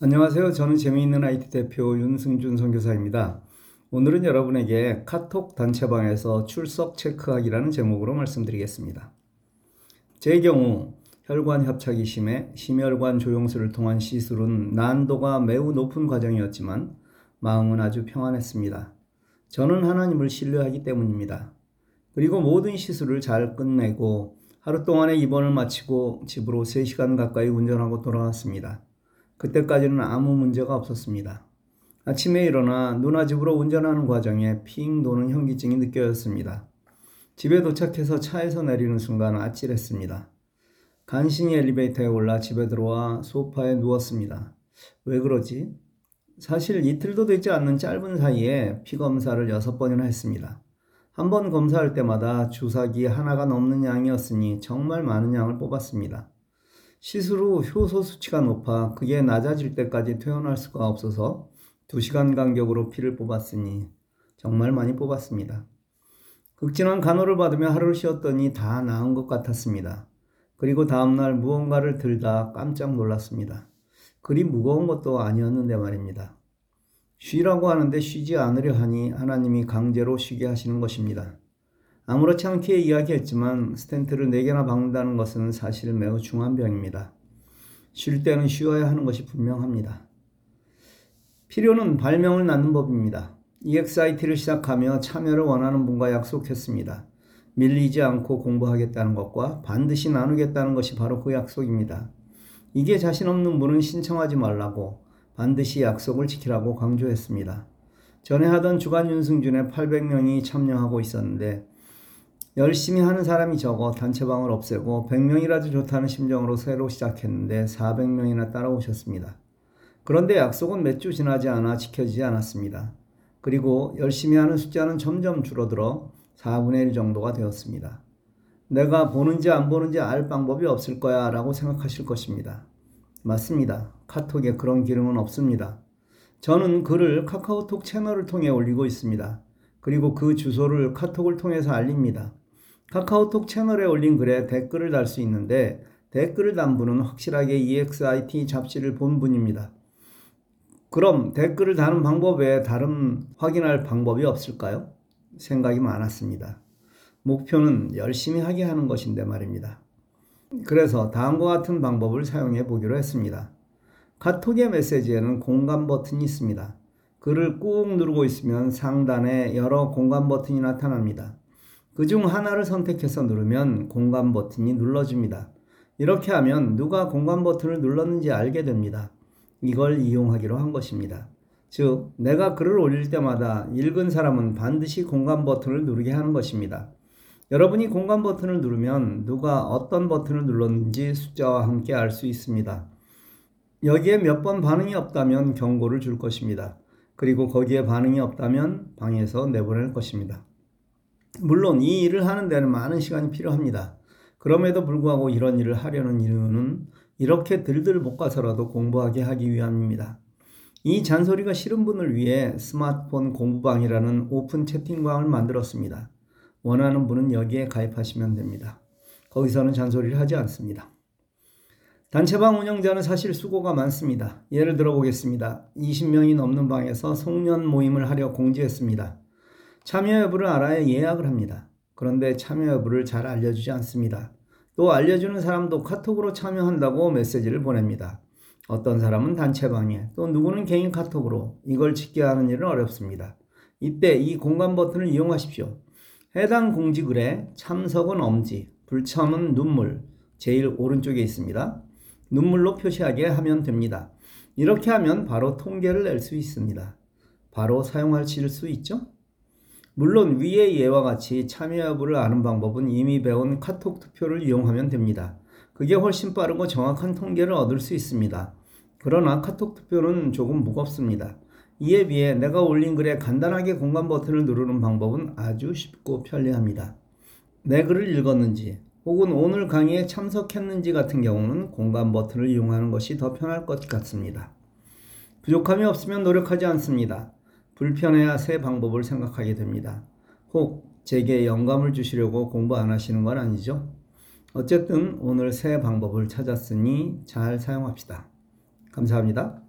안녕하세요. 저는 재미있는 IT 대표 윤승준 선교사입니다. 오늘은 여러분에게 카톡 단체방에서 출석 체크하기라는 제목으로 말씀드리겠습니다. 제 경우 혈관 협착이 심해 심혈관 조영술을 통한 시술은 난도가 매우 높은 과정이었지만 마음은 아주 평안했습니다. 저는 하나님을 신뢰하기 때문입니다. 그리고 모든 시술을 잘 끝내고 하루 동안의 입원을 마치고 집으로 3시간 가까이 운전하고 돌아왔습니다. 그때까지는 아무 문제가 없었습니다. 아침에 일어나 누나 집으로 운전하는 과정에 핑 도는 현기증이 느껴졌습니다. 집에 도착해서 차에서 내리는 순간 아찔했습니다. 간신히 엘리베이터에 올라 집에 들어와 소파에 누웠습니다. 왜 그러지? 사실 이틀도 되지 않는 짧은 사이에 피 검사를 여섯 번이나 했습니다. 한 번 검사할 때마다 주사기 하나가 넘는 양이었으니 정말 많은 양을 뽑았습니다. 시술 후 효소 수치가 높아 그게 낮아질 때까지 퇴원할 수가 없어서 2시간 간격으로 피를 뽑았으니 정말 많이 뽑았습니다. 극진한 간호를 받으며 하루를 쉬었더니 다 나은 것 같았습니다. 그리고 다음날 무언가를 들다 깜짝 놀랐습니다. 그리 무거운 것도 아니었는데 말입니다. 쉬라고 하는데 쉬지 않으려 하니 하나님이 강제로 쉬게 하시는 것입니다. 아무렇지 않게 이야기했지만 스텐트를 4개나 박는다는 것은 사실 매우 중한 병입니다. 쉴 때는 쉬어야 하는 것이 분명합니다. 필요는 발명을 낳는 법입니다. EXIT를 시작하며 참여를 원하는 분과 약속했습니다. 밀리지 않고 공부하겠다는 것과 반드시 나누겠다는 것이 바로 그 약속입니다. 이게 자신 없는 분은 신청하지 말라고 반드시 약속을 지키라고 강조했습니다. 전에 하던 주간 윤승준에 800명이 참여하고 있었는데 열심히 하는 사람이 적어 단체방을 없애고 100명이라도 좋다는 심정으로 새로 시작했는데 400명이나 따라오셨습니다. 그런데 약속은 몇 주 지나지 않아 지켜지지 않았습니다. 그리고 열심히 하는 숫자는 점점 줄어들어 4분의 1 정도가 되었습니다. 내가 보는지 안 보는지 알 방법이 없을 거야 라고 생각하실 것입니다. 맞습니다. 카톡에 그런 기능은 없습니다. 저는 글을 카카오톡 채널을 통해 올리고 있습니다. 그리고 그 주소를 카톡을 통해서 알립니다. 카카오톡 채널에 올린 글에 댓글을 달 수 있는데 댓글을 단 분은 확실하게 EXIT 잡지를 본 분입니다. 그럼 댓글을 다는 방법 외에 다른 확인할 방법이 없을까요? 생각이 많았습니다. 목표는 열심히 하게 하는 것인데 말입니다. 그래서 다음과 같은 방법을 사용해 보기로 했습니다. 카톡의 메시지에는 공감 버튼이 있습니다. 글을 꾹 누르고 있으면 상단에 여러 공감 버튼이 나타납니다. 그 중 하나를 선택해서 누르면 공감 버튼이 눌러집니다. 이렇게 하면 누가 공감 버튼을 눌렀는지 알게 됩니다. 이걸 이용하기로 한 것입니다. 즉, 내가 글을 올릴 때마다 읽은 사람은 반드시 공감 버튼을 누르게 하는 것입니다. 여러분이 공감 버튼을 누르면 누가 어떤 버튼을 눌렀는지 숫자와 함께 알 수 있습니다. 여기에 몇 번 반응이 없다면 경고를 줄 것입니다. 그리고 거기에 반응이 없다면 방에서 내보낼 것입니다. 물론 이 일을 하는 데는 많은 시간이 필요합니다. 그럼에도 불구하고 이런 일을 하려는 이유는 이렇게 들들 볶아서라도 공부하게 하기 위함입니다. 이 잔소리가 싫은 분을 위해 스마트폰 공부방이라는 오픈 채팅방을 만들었습니다. 원하는 분은 여기에 가입하시면 됩니다. 거기서는 잔소리를 하지 않습니다. 단체방 운영자는 사실 수고가 많습니다. 예를 들어 보겠습니다. 20명이 넘는 방에서 송년 모임을 하려 공지했습니다. 참여 여부를 알아야 예약을 합니다. 그런데 참여 여부를 잘 알려주지 않습니다. 또 알려주는 사람도 카톡으로 참여한다고 메시지를 보냅니다. 어떤 사람은 단체방에, 또 누구는 개인 카톡으로 이걸 짓게 하는 일은 어렵습니다. 이때 이 공간 버튼을 이용하십시오. 해당 공지글에 참석은 엄지, 불참은 눈물, 제일 오른쪽에 있습니다. 눈물로 표시하게 하면 됩니다. 이렇게 하면 바로 통계를 낼 수 있습니다. 바로 사용하실 수 있죠? 물론 위의 예와 같이 참여 여부를 아는 방법은 이미 배운 카톡 투표를 이용하면 됩니다. 그게 훨씬 빠르고 정확한 통계를 얻을 수 있습니다. 그러나 카톡 투표는 조금 무겁습니다. 이에 비해 내가 올린 글에 간단하게 공감 버튼을 누르는 방법은 아주 쉽고 편리합니다. 내 글을 읽었는지 혹은 오늘 강의에 참석했는지 같은 경우는 공감 버튼을 이용하는 것이 더 편할 것 같습니다. 부족함이 없으면 노력하지 않습니다. 불편해야 새 방법을 생각하게 됩니다. 혹 제게 영감을 주시려고 공부 안 하시는 건 아니죠? 어쨌든 오늘 새 방법을 찾았으니 잘 사용합시다. 감사합니다.